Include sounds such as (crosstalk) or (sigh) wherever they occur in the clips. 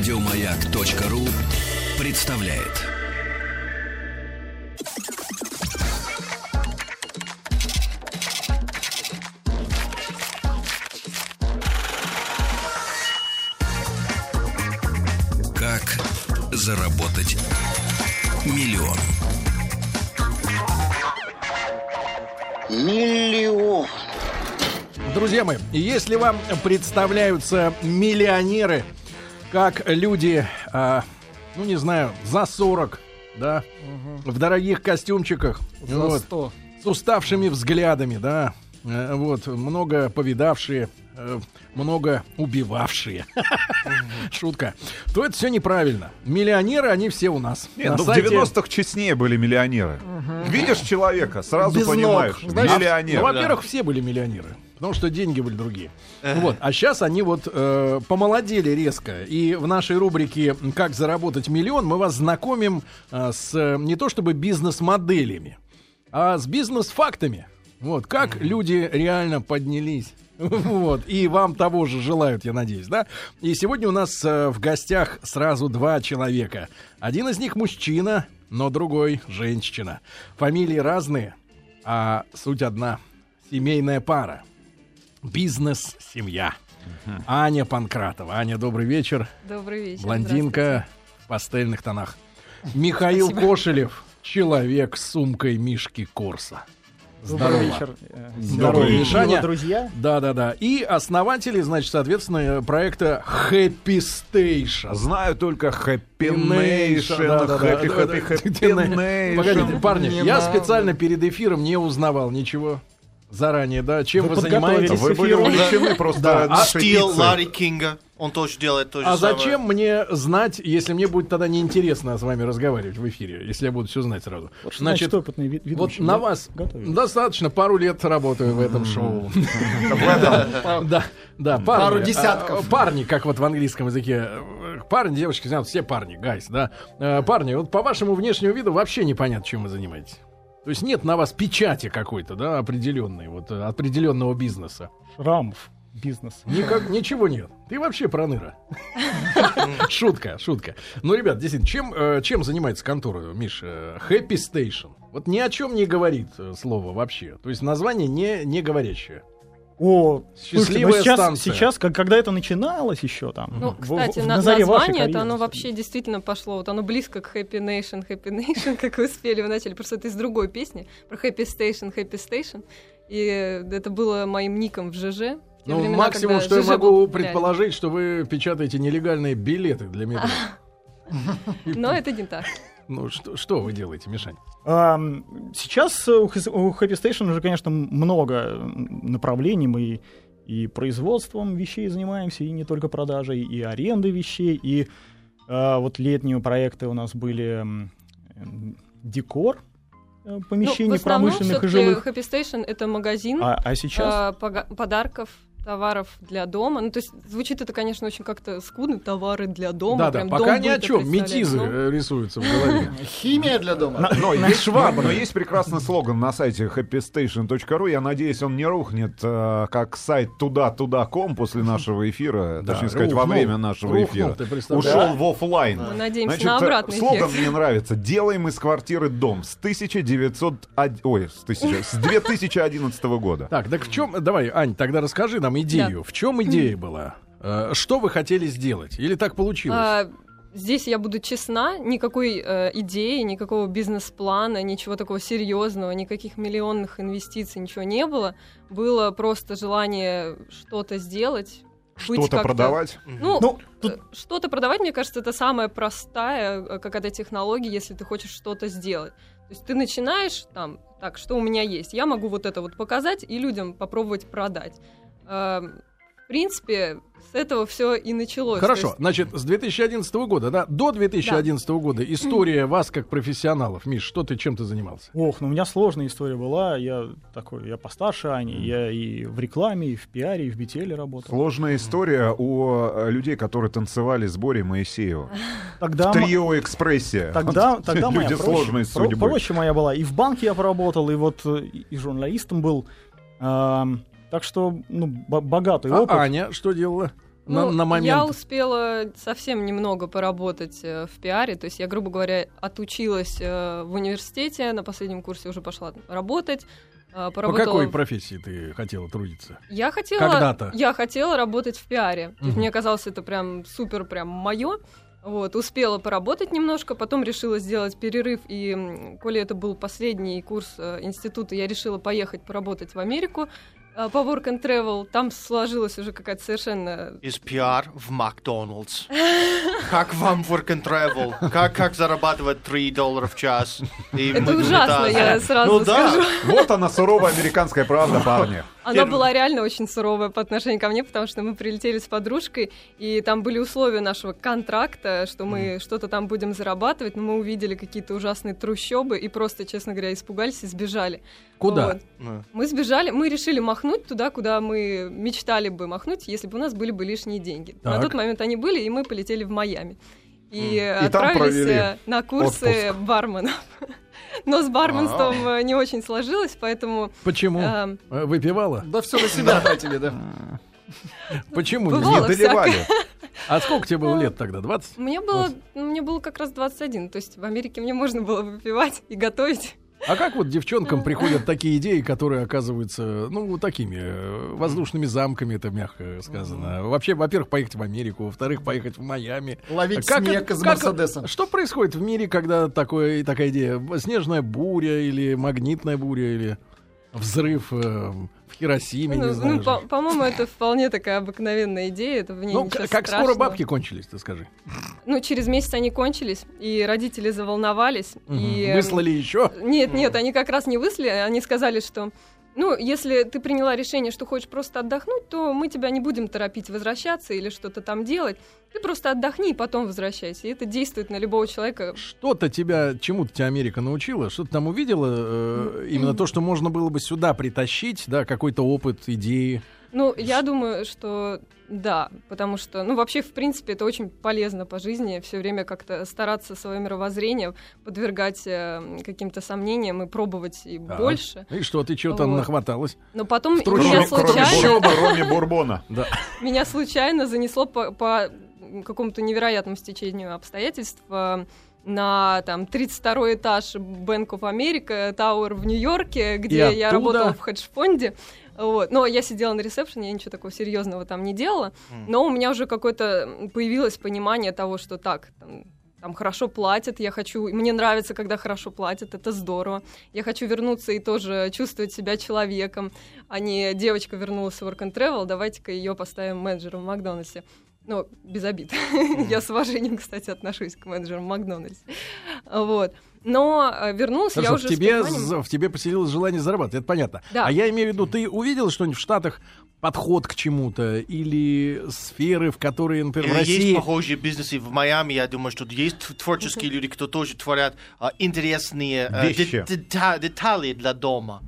Радиомаяк.ру представляет. Как заработать миллион? Миллион. Друзья мои, если вам представляются миллионеры, как люди, а, ну не знаю, за 40, да, в дорогих костюмчиках, За вот, 100. с уставшими взглядами, да, э, вот, много повидавшие, э, много убивавшие, (laughs) шутка, то это все неправильно. Миллионеры, они все у нас. Нет, На ну сайте- в 90-х честнее были миллионеры. Видишь человека, сразу Без ног. понимаешь, Знаешь, миллионер. Ну, во-первых, все были миллионеры, потому что деньги были другие. Вот, а сейчас они вот э, помолодели резко. И в нашей рубрике "Как заработать миллион" мы вас знакомим э, с э, не то чтобы бизнес-моделями, а с бизнес-фактами. Вот как люди реально поднялись. (laughs) Вот, и вам того же желают, я надеюсь, да? И сегодня у нас э, в гостях сразу два человека. Один из них мужчина, но другой женщина. Фамилии разные, а суть одна. Семейная пара. Бизнес-семья. Аня Панкратова. Аня, добрый вечер. Добрый вечер. Блондинка в пастельных тонах. Михаил Спасибо. Кошелев. Человек с сумкой Мишки Корса. Добрый Здорово. вечер. э, Здорово, Мишаня. его друзья. Да, да, да. И основатели, значит, соответственно, проекта Happy Station. Знаю только Happy Nation, да, да, да, Happy да, да, Happy. Happy Погодите, Nation. парни, Не я специально перед эфиром не узнавал ничего заранее, да, чем Вы вы, занимаетесь. Вы были увлечены просто Да. Стил пиццей. Ларри Кинга. Он тоже делает то же А самое. зачем мне знать, если мне будет тогда неинтересно с вами разговаривать в эфире, если я буду все знать сразу? Вот что значит опытный ви- вот ведущий, на вас Готовились. достаточно пару лет работаю в этом шоу. (laughs) (laughs) Да, да. Пару десятков. А, Парни, как вот в английском языке. э, Парни, девочки, знают, все парни, гайс, да. Э, Парни, вот по вашему внешнему виду вообще непонятно, чем вы занимаетесь. То есть нет на вас печати какой-то, да, определенной, вот э, определенного бизнеса. Шрамов бизнес. Никак, ничего нет. Ты вообще проныра. (laughs) Шутка, шутка. Ну, ребят, действительно, чем, э, чем занимается контора, Миш? Э, Happy Station. Вот ни о чем не говорит слово вообще. То есть название не, не говорящее. О, слушайте, Счастливая сейчас, станция. сейчас, как, когда это начиналось еще там, Ну, в- кстати, в- на- на название это оно вообще действительно пошло. Вот оно близко к Happy Nation, Happy Nation, (laughs) как вы спели в начале. Просто это из другой песни про Happy Station, Happy Station. И это было моим ником в ЖЖ. Ну, времена, максимум, что я ЖЖ могу был популярен. предположить, что вы печатаете нелегальные билеты для метро. (laughs) (laughs) Но это не так. Ну, что, что вы делаете, Мишань? Сейчас у Happy Station уже, конечно, много направлений. Мы и производством вещей занимаемся, и не только продажей, и арендой вещей, и а, вот летние проекты у нас были декор э, Ну, помещений в основном промышленных и жилых. Happy Station это магазин А, а сейчас а, подарков, товаров для дома. Ну, то есть звучит это, конечно, очень как-то скудно. Товары для дома. Да, да, прям пока дом ни о чем. Метизы Ну, э, рисуются в голове. (laughs) Химия для дома. Но есть, швабры. но есть прекрасный слоган на сайте happystation.ru. Я надеюсь, он не рухнет, э, как сайт туда-туда.ком после нашего эфира, (laughs) Да, точнее сказать, во время нашего Рухнул, эфира. Ушел в офлайн. Мы надеемся Значит, на обратный слоган эффект. мне нравится. Делаем из квартиры дом с 1900... Ой, с, 1000 с 2011 года. Так, так в чем... Давай, Ань, тогда расскажи нам идею. В чем идея была? Э, Что вы хотели сделать? Или так получилось? А, Здесь я буду честна, никакой э, идеи, никакого бизнес-плана, ничего такого серьезного, никаких миллионных инвестиций, ничего не было. Было просто желание что-то сделать. Что-то продавать. Ну, Ну, э, что-то продавать, мне кажется, это самая простая э, какая-то технология, если ты хочешь что-то сделать. То есть ты начинаешь там, так, что у меня есть, я могу вот это вот показать и людям попробовать продать. Эм, В принципе, с этого все и началось. Хорошо, есть- значит, с 2011 года, да, до 2011 года история вас как профессионалов. Миш, что ты, чем ты занимался? Ох, ну у меня сложная история была. Я такой, я постарше Ани, я и в рекламе, и в пиаре, и в BTL работал. Сложная история у э, людей, которые танцевали с Борей Моисеевым. (laughs) Тогда, м- Трио экспрессия. тогда, тогда моя Люди проще, сложной про- судьбы. проще моя была. И в банке я поработал, и вот э, и журналистом был. Ам, так что, ну, бо- богатый А опыт. Аня что делала? на, Ну, на момент? Я успела совсем немного поработать э, в пиаре. То есть я, грубо говоря, отучилась э, в университете, на последнем курсе уже пошла работать. э, По какой в- профессии ты хотела трудиться? Я хотела, Когда-то? я хотела работать в пиаре. То есть мне казалось, это прям супер, прям мое. Вот, успела поработать немножко, потом решила сделать перерыв, и, коли это был последний курс э, института, я решила поехать поработать в Америку по work and travel. Там сложилась уже какая-то совершенно... Из пиар в Макдоналдс. Как вам work and travel? Как, как зарабатывать 3 доллара в час? И Это ужасно, я сразу Ну да. скажу. Вот она, суровая американская правда, парни. Она Первый- была реально очень суровая по отношению ко мне, потому что мы прилетели с подружкой, и там были условия нашего контракта, что мы что-то там будем зарабатывать, но мы увидели какие-то ужасные трущобы и просто, честно говоря, испугались и сбежали. Куда? Вот. Ну, Мы сбежали, мы решили махнуть туда, куда мы мечтали бы махнуть, если бы у нас были бы лишние деньги. На Так. тот момент они были, и мы полетели в Майами. И, И там отправились э, на курсы барменов. Но с барменством э, не очень сложилось, поэтому... Почему? эм, Э, Выпивала? Да все на себя тратили, да. (laughs) Почему? Не доливали. А сколько тебе было лет тогда? 20? Мне было, мне было как раз 21, то есть в Америке мне можно было выпивать и готовить. А как вот девчонкам приходят такие идеи, которые оказываются, ну, вот такими э, воздушными замками, это мягко сказано. Вообще, во-первых, поехать в Америку, во-вторых, поехать в Майами. Ловить Как снег это- из как- Мерседеса. Что происходит в мире, когда такое, такая идея? Снежная буря или магнитная буря или взрыв э, Хиросиме, не Ну, знаю. ну, по- по-моему, это вполне такая обыкновенная идея, это в ней Ну, как скоро страшного. бабки кончились, ты скажи. Ну, через месяц они кончились, и родители заволновались. И, эм, Выслали еще? Нет, нет, они как раз не выслали, они сказали, что ну, если ты приняла решение, что хочешь просто отдохнуть, то мы тебя не будем торопить возвращаться или что-то там делать. Ты просто отдохни и потом возвращайся. И это действует на любого человека. Что-то тебя, чему-то тебя Америка научила? Что ты там увидела? э, именно то, что можно было бы сюда притащить, да, какой-то опыт, идеи. Ну, я думаю, что да, потому что, ну, вообще, в принципе, это очень полезно по жизни, все время как-то стараться свое мировоззрение подвергать э, каким-то сомнениям и пробовать и Так. больше. И что, ты чего там Вот. нахваталась? Но потом меня случайно, кроме Бурбона. (laughs) Меня случайно занесло по, по какому-то невероятному стечению обстоятельств на там 32 этаж Bank of America Tower в Нью-Йорке, где я работала в хедж-фонде. Вот. Но я сидела на ресепшене, я ничего такого серьезного там не делала. Но у меня уже какое-то появилось понимание того, что так, там, там хорошо платят, я хочу, мне нравится, когда хорошо платят, это здорово. Я хочу вернуться и тоже чувствовать себя человеком, а не девочка вернулась в Work and Travel, давайте-ка ее поставим менеджером в Макдональдсе. Ну, без обид. (laughs) Я с уважением, кстати, отношусь к менеджерам в Макдональдсе. Вот. Но э, вернулась я Хорошо, уже в тебе, в тебе поселилось желание зарабатывать, это понятно. Да. А я имею в виду, ты увидел что-нибудь в Штатах, подход к чему-то или сферы, в которые, например, в Э, России... Есть похожие бизнесы в Майами, я думаю, что есть творческие люди, кто тоже творят а, интересные а, Вещи. де- дета- детали для дома.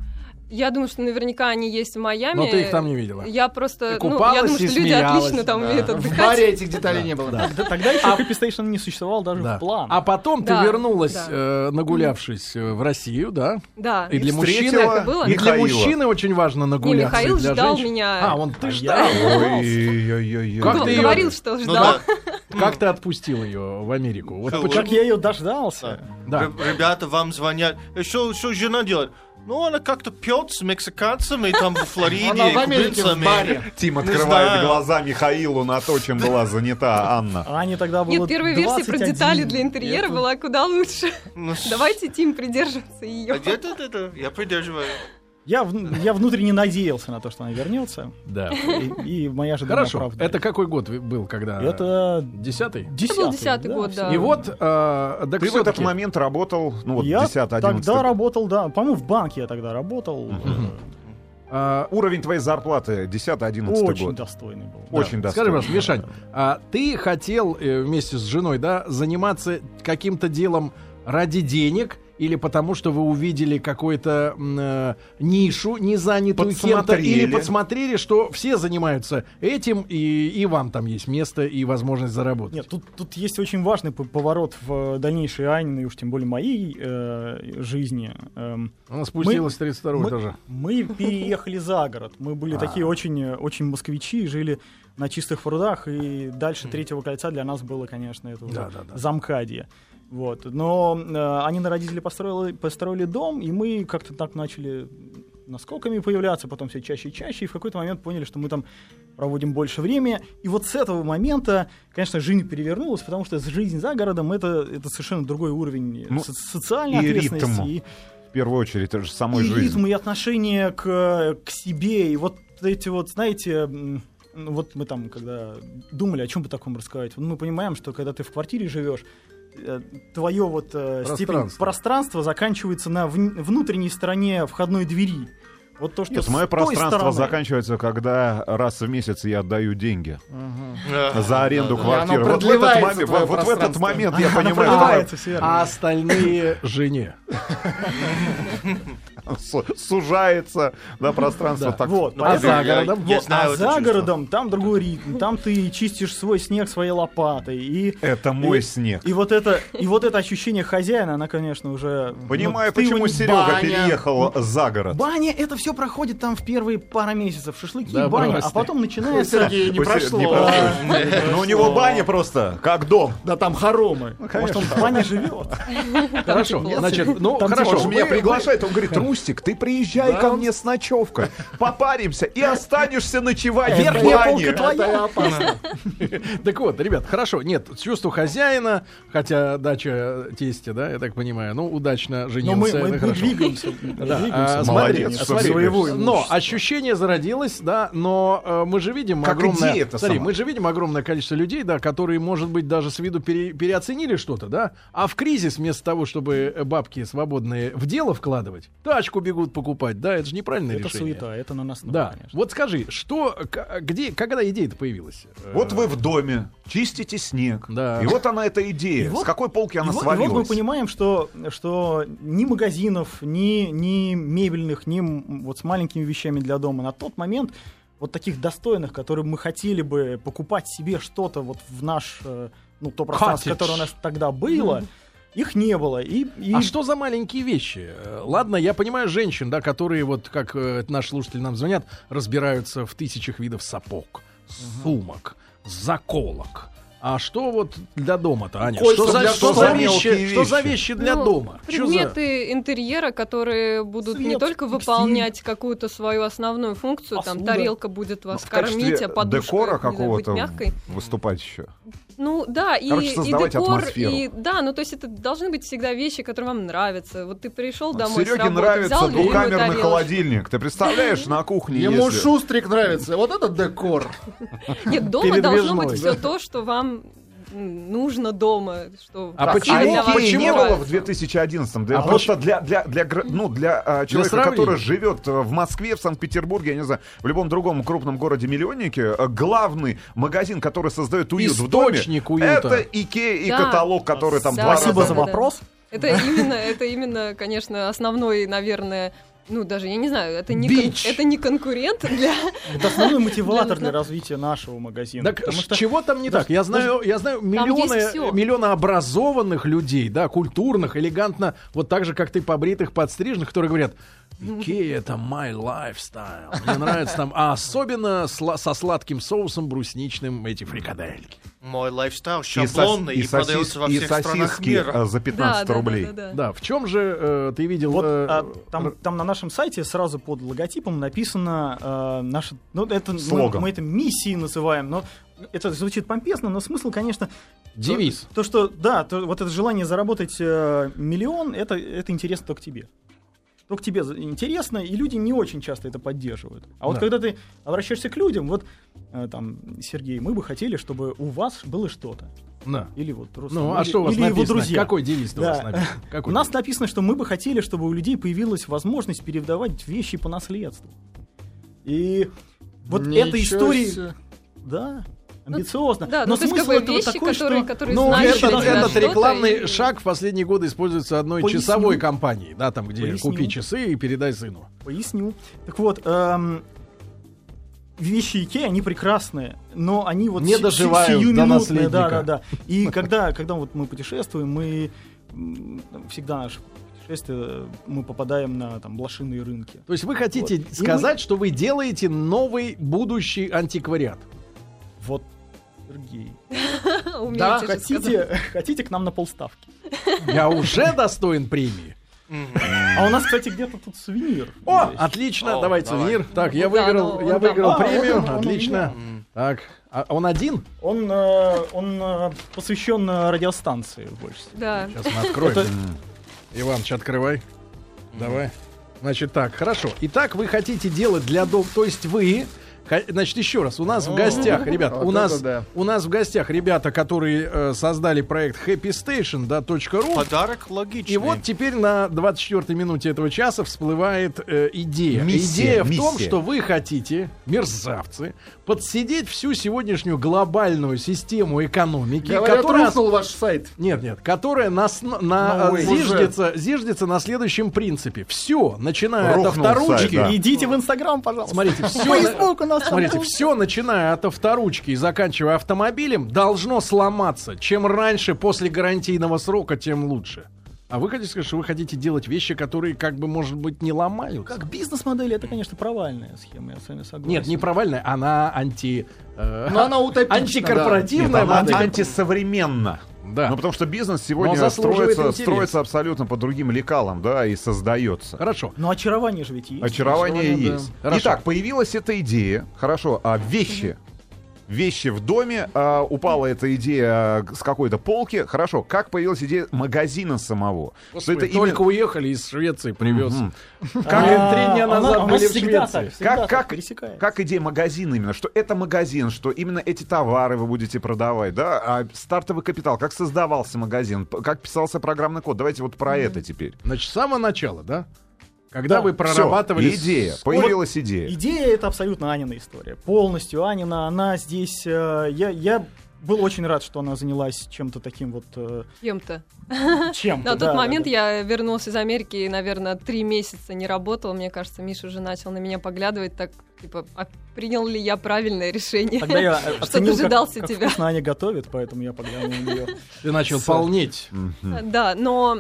Я думаю, что наверняка они есть в Майами. Но ты их там не видела. Я просто, Ты ну, я думаю, что люди смеялась. отлично там Да. умеют В отдыхать. баре этих деталей не было. Тогда еще Happy Station не существовал даже Да. в план. А потом ты вернулась, э, нагулявшись э, в Россию, да? Да. И для мужчины, и для мужчины очень важно Не, нагуляться. Михаил и для ждал женщин. меня. А, он ты А ждал. Как ты говорил, что Ну ждал. да. (laughs) Как ты отпустил ее в Америку? Почему- Как я ее дождался. Ребята вам звонят. «Э, Что, что жена делает? Ну, она как-то пьет с мексиканцами там в Флориде, Она в Америке в кубинцами. баре. Тим открывает глаза Михаилу на то, чем была занята Анна. А Ане тогда было Нет, первая версия про 21. детали для интерьера была куда лучше. Ну, Давайте, Тим, придерживаться ее. А? Я придерживаю. Я, в- я внутренне надеялся на то, что она вернется. Да. И, и моя ожидания Хорошо. оправдались. Это какой год был, когда? Это Десятый? десятый, десятый год, да. И вот, э, так Ты в этот момент работал, ну вот я 10 11 тогда работал, да. По-моему, в банке я тогда работал. а, Уровень твоей зарплаты 10-11 Очень год. достойный был. Очень Скажи, достойно. пожалуйста, Мишань, а ты хотел э, вместе с женой, да, заниматься каким-то делом ради денег или потому что вы увидели какую-то э, нишу, не занятую кем-то, или подсмотрели, что все занимаются этим, и, и вам там есть место и возможность заработать. Нет, тут, тут есть очень важный поворот в дальнейшей Аниной, уж тем более моей э, жизни. Эм, Она спустилась с 32 мы, этажа. мы переехали за город. Мы были (laughs) такие очень, э, очень москвичи, жили на чистых прудах, и дальше третьего кольца для нас было, конечно, это уже замкадье. Вот. Но э, они на родители построили, построили дом, и мы как-то так начали наскоками появляться, потом все чаще и чаще, и в какой-то момент поняли, что мы там проводим больше времени. И вот с этого момента, конечно, жизнь перевернулась, потому что жизнь за городом это, это совершенно другой уровень Ну, со- социальной и ответственности. ритм. и- В первую очередь, это же самой и жизни. ритм, и отношение к, к себе, и вот эти вот, знаете, ну вот мы там, когда думали, о чем бы таком рассказать, мы понимаем, что когда ты в квартире живешь, твое вот э, степень Пространство. пространства заканчивается на вн- внутренней стороне входной двери. Вот то, что Нет, мое пространство стороны- заканчивается, когда раз в месяц я отдаю деньги Э, за аренду да, квартиры. Вот в этот момент, вот, вот в этот момент я понимаю. А остальные жене. (laughs) (laughs) сужается да, пространство Да. так. Вот, Ну, А за городом? Я Вот, знаю а за городом там другой ритм, там ты чистишь свой снег своей лопатой, и Это мой И- снег. И вот это, и вот это ощущение хозяина, она, конечно, уже. Понимаю, ну, почему Серега баня. переехал за город. Баня, это все проходит там в первые пара месяцев. Шашлыки, Да баня, а потом начинается. Сергей, не прошло. Но (laughs) у него баня просто как дом. Да там хоромы. Может, он в бане живет. Хорошо, значит, ну хорошо. Меня приглашает, он говорит, Рустик, ты приезжай ко мне с ночевкой, попаримся и останешься ночевать Верхняя полка твоя. (laughs) Так вот, ребят, хорошо, нет, чувство хозяина, хотя дача тестя, да, я так понимаю, ну, удачно Но женился, мы, это (laughs) мы, двигаемся. Да, а, Молодец, смотри, своего но ощущение зародилось, да, но э, мы же видим огромное, смотри, мы же видим огромное количество людей, да, которые, может быть, даже с виду пере- переоценили что-то, да, а в кризис вместо того, чтобы бабки свободные в дело вкладывать, тачку бегут покупать, да, это же неправильное Это решение. суета, это на нас Да, конечно. вот скажи, что, где, когда идея-то появилась? Э, Вот вы в доме, чистите снег. Да. И вот она эта идея. И вот- С какой полки И она вот, и вот мы свалилась? понимаем, что, что ни магазинов, ни, ни мебельных, ни вот с маленькими вещами для дома на тот момент вот таких достойных, которые мы хотели бы покупать себе что-то вот в наш, э, ну, то пространство, Cottage. которое у нас тогда было, их не было. И, и- А что за маленькие вещи? Э, Ладно, я понимаю женщин, да, которые вот, как э, наши слушатели нам звонят, разбираются в тысячах видов сапог, сумок, заколок. А что вот для дома-то, Аня? Кольца Что за, для что дома. за Мелкие вещи, что за вещи. вещи для Ну, дома? Чё за- Предметы интерьера, которые будут не Цвет, только стиль. выполнять какую-то свою основную функцию, там Посуда. тарелка будет вас Ну, кормить, а подушка декора не какого-то мягкой. выступать еще. Ну да, и, Короче, и декор, атмосферу. и да, ну то есть это должны быть всегда вещи, которые вам нравятся. Вот ты пришел домой с Сереге работы, нравится взял двухкамерный тарелочку. холодильник. Ты представляешь, на кухне Ему если- шустрик нравится. Вот это декор. Нет, дома должно быть все то, что вам нужно дома, что А почему- для А вас не было в 2011-м. Да А просто для, для, для, ну, для а, человека, сравнения. который живет э, в Москве, в Санкт-Петербурге, я не знаю, в любом другом крупном городе-миллионнике, э, главный магазин, который создает уют в доме, Источник уюта. это Икея и Да. каталог, который там Да, два Спасибо раза... за да, да. вопрос. Это именно, это именно, конечно, основной, наверное, ну даже я не знаю, это не кон- Бич. это не конкурент для. (laughs) Это основной мотиватор Для- для развития нашего магазина. Так Потому что чего там не так? Я знаю, я знаю миллионы, миллионы образованных людей, да, культурных, элегантно, вот так же, как ты, побритых, подстриженных, которые говорят, Икея (laughs) это my lifestyle. Мне нравится там, а особенно сла- со сладким соусом брусничным эти фрикадельки. Мой лайфстайл И, сос- шаблонный и и, продается сосис- во и всех странах сосиски мира. э, за 15 Да, да, рублей. да, да, да. Да, в чем же э, ты видел? Вот э, а, там, там на нашем сайте сразу под логотипом написано э, наше, ну это мы, Слоган. мы это миссией называем, но это звучит помпезно, но смысл, конечно, девиз. то, что да, то, вот это желание заработать э, миллион, это это интересно только тебе. Только тебе за- интересно, и люди не очень часто это поддерживают. А вот Да. когда ты обращаешься к людям, вот э, там, Сергей, мы бы хотели, чтобы у вас было что-то. Да. Или вот Рустам, Ну, а или- что у вас или его написано? друзья. Какой девиз у вас Да. написан? Какой У нас девиз? написано, что мы бы хотели, чтобы у людей появилась возможность передавать вещи по наследству. И вот Ничего эта история... себе. Да. Амбициозно. Да, но ну, смысл как этого вещи, такой, которые, что... которые Ну, для тебя этот рекламный и- шаг в последние годы используется одной Поясню. часовой компанией, да, там, где Поясню. купи часы и передай сыну. Поясню. Так вот, эм, вещи Икеа, они прекрасные, но они вот Не доживают до наследника. Да, да, да. И когда, когда вот мы путешествуем, мы всегда наше путешествие мы попадаем на там блошиные рынки. То есть вы хотите Вот. Сказать, что вы делаете новый будущий антиквариат? Вот, Сергей. (laughs) Да, хотите, (laughs) хотите к нам на полставки. (laughs) Я уже достоин премии. А у нас, кстати, где-то тут сувенир. О, отлично, давай сувенир. Так, я Ну выиграл, ну, я выиграл премию, отлично. Так, а он один? Он, э, он э, посвящен э, радиостанции степени. Да. Сейчас мы откроем. Иваныч, открывай. Давай. Значит так, хорошо. Итак, вы хотите делать для дом, то есть вы, значит еще раз, у нас в гостях, ребят, Вот у нас, да. у нас в гостях ребята, которые э, создали проект happystation, да. Подарок логичный. И вот теперь на 24-й минуте этого часа всплывает э, идея. Миссия, идея в том, что вы хотите, мерзавцы, подсидеть всю сегодняшнюю глобальную систему экономики, Говорят, которая рухнул ваш сайт. нет, нет, которая на, на э, ой, зиждется, зиждется на следующем принципе. Все, начиная от Рухнул авторучки. сайт, да. Идите в Инстаграм, пожалуйста. Смотрите, все, у нас смотрите, все, начиная от авторучки и заканчивая автомобилем, должно сломаться. Чем раньше после гарантийного срока, тем лучше. А вы хотите сказать, что вы хотите делать вещи, которые, как бы, может быть, не ломаются? Как бизнес-модель, это, конечно, провальная схема, я с вами согласен. Нет, не провальная, она анти... э, Но она утопична, Антикорпоративная Нет, она антисовременна. Да. Ну, потому что бизнес сегодня строится, интерес. строится абсолютно по другим лекалам, да, и создается. Хорошо. Но очарование же ведь есть. Очарование Очарование, да. есть. Хорошо. Итак, появилась эта идея. Хорошо, а вещи? Вещи в доме, а, упала эта идея а, с какой-то полки. Хорошо, как появилась идея магазина самого? Господи, только уехали из Швеции, привез. (laughs) Как А, три дня она- назад у нас были в всегда Швеции. так, Как, как, пересекается. как идея магазина именно? Что это магазин, что именно эти товары вы будете продавать, да? А стартовый капитал, как создавался магазин, как писался программный код? Давайте вот про это теперь. Значит, с самого начала, да? Когда Да. вы прорабатывали... Всё, идея, с- появилась идея. Идея это абсолютно Анина история. Полностью Анина, она здесь... э, я, я был очень рад, что она занялась чем-то таким вот... э, Кем-то. чем-то. На да, тот момент да. я вернулась из Америки и, наверное, три месяца не работала. Мне кажется, Миша уже начал на меня поглядывать, так, типа, а принял ли я правильное решение? Тогда я (laughs) Что оценил, как- дожидался как, тебя. вкусно Аня готовит, поэтому я поглянул на нее. Ты начал полнеть. Да, но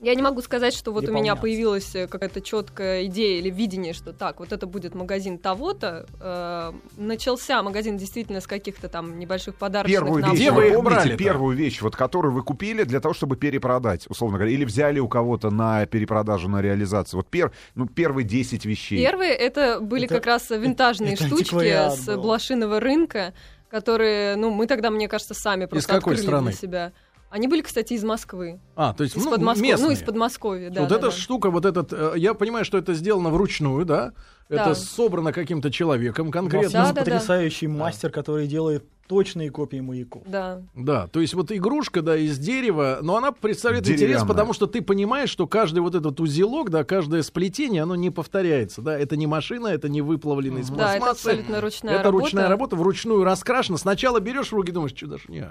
я не могу сказать, что вот у меня появилась э, какая-то четкая идея или видение, что так, вот это будет магазин того-то. Э, начался магазин действительно с каких-то там небольших подарочных Первую наборов. вещь, Где вы помните первую вещь, вот, которую вы купили для того, чтобы перепродать, условно говоря, или взяли у кого-то на перепродажу, на реализацию? Вот пер, ну, первые 10 вещей. Первые это были Это- как раз (laughs) винтажные это штучки антиквариат с был. блошиного рынка, которые, ну, мы тогда, мне кажется, сами просто какой открыли страны? для себя. Они были, кстати, из Москвы. А, то есть, ну, Из Подмосковья. местные. Ну, из Подмосковья, да. вот да, эта да. штука, вот этот, э, я понимаю, что это сделано вручную, да? Это Да. собрано каким-то человеком У нас конкретно. есть Да, да, да. потрясающий мастер, который делает точные копии маяков. Да. Да, то есть вот игрушка, да, из дерева, но она представляет интерес, потому что ты понимаешь, что каждый вот этот узелок, да, каждое сплетение, оно не повторяется, да, это не машина, это не выплавленный из Да, это пластмассы. абсолютно ручная это работа. ручная работа, вручную раскрашена. Сначала берешь в руки, думаешь, что даже не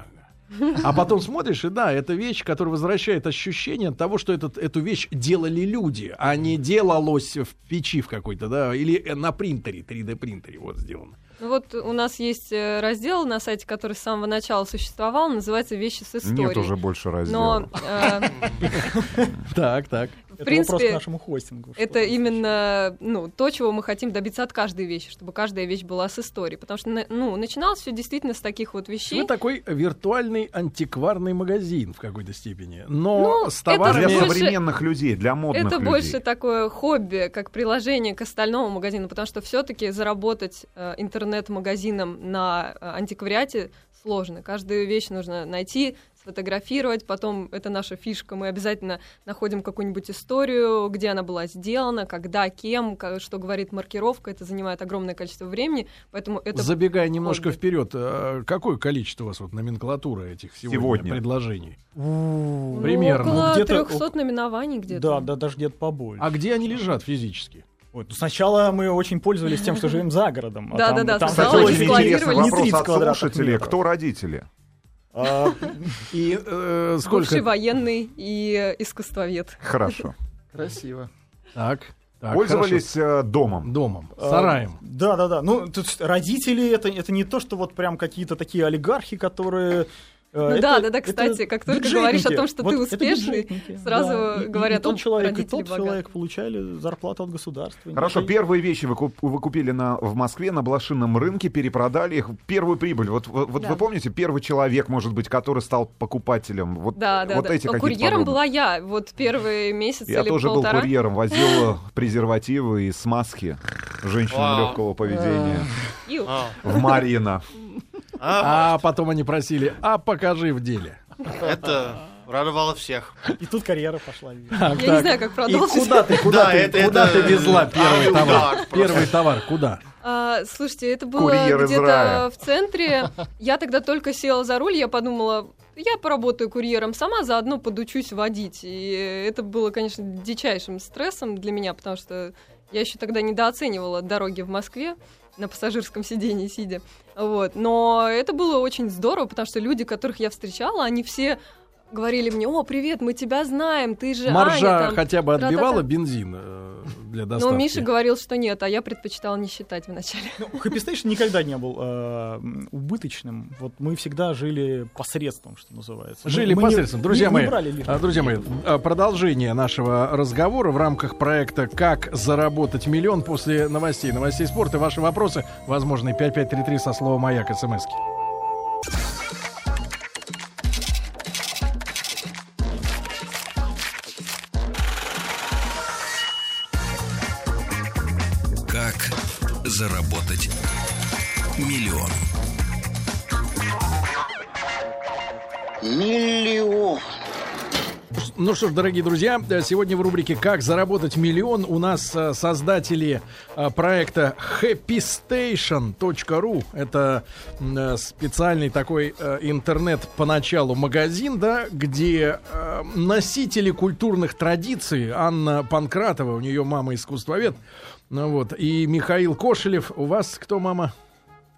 (laughs) А потом смотришь, и да, это вещь, которая возвращает ощущение того, что этот, эту вещь делали люди, а не делалось в печи в какой-то, да, или э, на принтере, 3D-принтере вот сделано. Ну вот у нас есть э, раздел на сайте, который с самого начала существовал, называется «Вещи с историей». Нет уже больше раздела. Но, э, (laughs) Так, так. В Это вопрос к принципе, нашему хостингу. это именно ну, то, чего мы хотим добиться от каждой вещи, чтобы каждая вещь была с историей. Потому что ну, начиналось все действительно с таких вот вещей. Вы такой виртуальный антикварный магазин в какой-то степени, но Ну, с это товарами... Для больше- современных людей, для модных Это людей. больше такое хобби, как приложение к остальному магазину, потому что все-таки заработать э, интернет-магазином на э, антиквариате сложно. Каждую вещь нужно найти, сфотографировать, потом это наша фишка, мы обязательно находим какую-нибудь историю, где она была сделана, когда, кем, что говорит маркировка, это занимает огромное количество времени, поэтому это Забегая немножко хобби. вперед, э, какое количество у вас вот номенклатура этих сегодня, Сегодня. предложений? Ну, примерно. около Где-то 300 номинований где-то. Да, да, даже где-то побольше. А где они лежат физически? Вот, ну, сначала мы очень пользовались тем, что живем за городом. а Да-да-да, там- там сначала Кстати, очень интересный не вопрос 30 от слушателей. Кто родители? А, И э, Бывший сколько? военный и искусствовед. Хорошо. Красиво. Так, так, Пользовались э, хорошо. домом. домом, а, сараем. Да, да, да. Ну, тут родители это, это не то, что вот прям какие-то такие олигархи, которые. Э, Ну это- да, да, да, кстати, как только бюджетники. говоришь о том, что ты Вот это успешный, сразу да. И- говорят, и тот «О, человек, и тот богатые». человек получали зарплату от государства. Хорошо, Никакой- первые вещи вы, куп- вы купили на, в Москве на блошином рынке, перепродали их, первую прибыль. Вот, вот, вот Да. вы помните, первый человек, может быть, который стал покупателем? Вот, Да, да, вот да. эти Но какие-то курьером была я. Вот первые месяцы Я или тоже был полтора. курьером, возил (laughs) презервативы и смазки женщинам легкого поведения. А, в Марьино. (laughs) а, А потом они просили, а покажи в деле. это радовало всех. И тут карьера пошла. (laughs) Так, Я так. не знаю, как И продолжить. куда ты, куда Да, ты, это- куда это- ты везла первый А, товар? удар просто. Первый товар, куда? А, слушайте, это было где-то в центре. Я тогда только села за руль, я подумала, я поработаю курьером сама, заодно подучусь водить. И это было, конечно, дичайшим стрессом для меня, потому что я еще тогда недооценивала дороги в Москве на пассажирском сидении сидя. Вот. Но это было очень здорово, потому что люди, которых я встречала, они все говорили мне, о, привет, мы тебя знаем, ты же Маржа Аня. там». хотя бы тра-та-та. отбивала бензин э, для Но доставки? Миша говорил, что нет, а я предпочитала не считать вначале. Ну, Happy Station никогда не был э, убыточным. Вот мы всегда жили посредством, что называется. Мы- Жили мы не- посредством. Друзья не- не мои, брали лишних а, друзья мои, а, продолжение нашего разговора в рамках проекта «Как заработать миллион» после новостей, новостей спорта. Ваши вопросы, возможно, 5533 со словом «Маяк» смски. Как Ну что ж, дорогие друзья, э, сегодня в рубрике «Как заработать миллион» у нас э, создатели э, проекта happystation.ru. Это специальный такой интернет поначалу магазин, да, где носители культурных традиций Анна Панкратова, у нее мама искусствовед, ну вот, и Михаил Кошелев. У вас кто мама?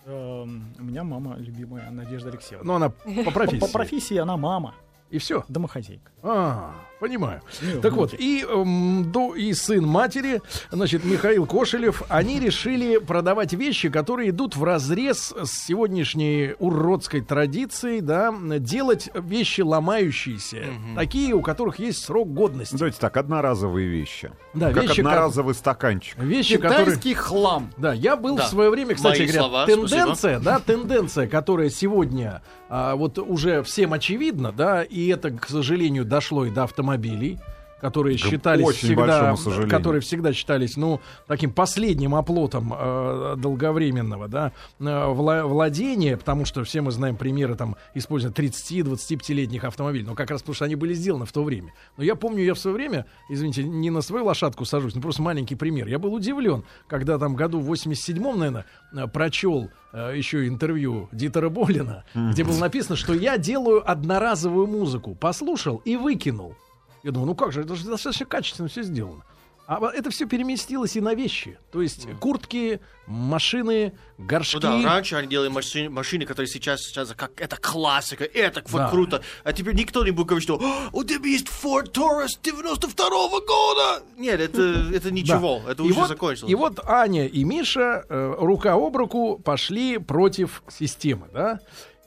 Эм, У меня мама любимая Надежда Алексеевна. Ну, она по профессии. По профессии она мама, И все. домохозяйка. А, понимаю. Ну, Так вот, и, эм, до, и сын матери, значит, Михаил Кошелев, они решили продавать вещи, которые идут в разрез с сегодняшней уродской традицией, да, делать вещи ломающиеся, такие, у которых есть срок годности. Давайте так, одноразовые вещи. Да, как вещи, как- одноразовый стаканчик. Вещи, которые... Китайский хлам. Да, я был Да. в свое время, кстати Мои говоря, слова, тенденция, да, тенденция, которая сегодня а, вот уже всем очевидна, да, и это, к сожалению, дошло и до автомобилей которые считались очень всегда, которые всегда считались, ну, таким последним оплотом э, долговременного, да, э, вла- владения, потому что все мы знаем примеры там использования 30-25-летних автомобилей, но как раз потому что они были сделаны в то время. Но я помню, я в свое время, извините, не на свою лошадку сажусь, ну просто маленький пример. Я был удивлен, когда там году в 87-м, наверное, э, прочел э, еще интервью Дитера Болина, где было написано, что я делаю одноразовую музыку, послушал и выкинул. Я думаю, ну как же, это же достаточно качественно все сделано. А это все переместилось и на вещи. То есть куртки, машины, горшки. Ну да, раньше они делали машины, машины которые сейчас, сейчас как это классика, это Да. круто. А теперь никто не будет говорить, что «О, у тебя есть Ford Taurus 92 года. Нет, это, (laughs) это Да. ничего, это и уже вот, закончилось. И вот Аня и Миша э, рука об руку пошли против системы, да?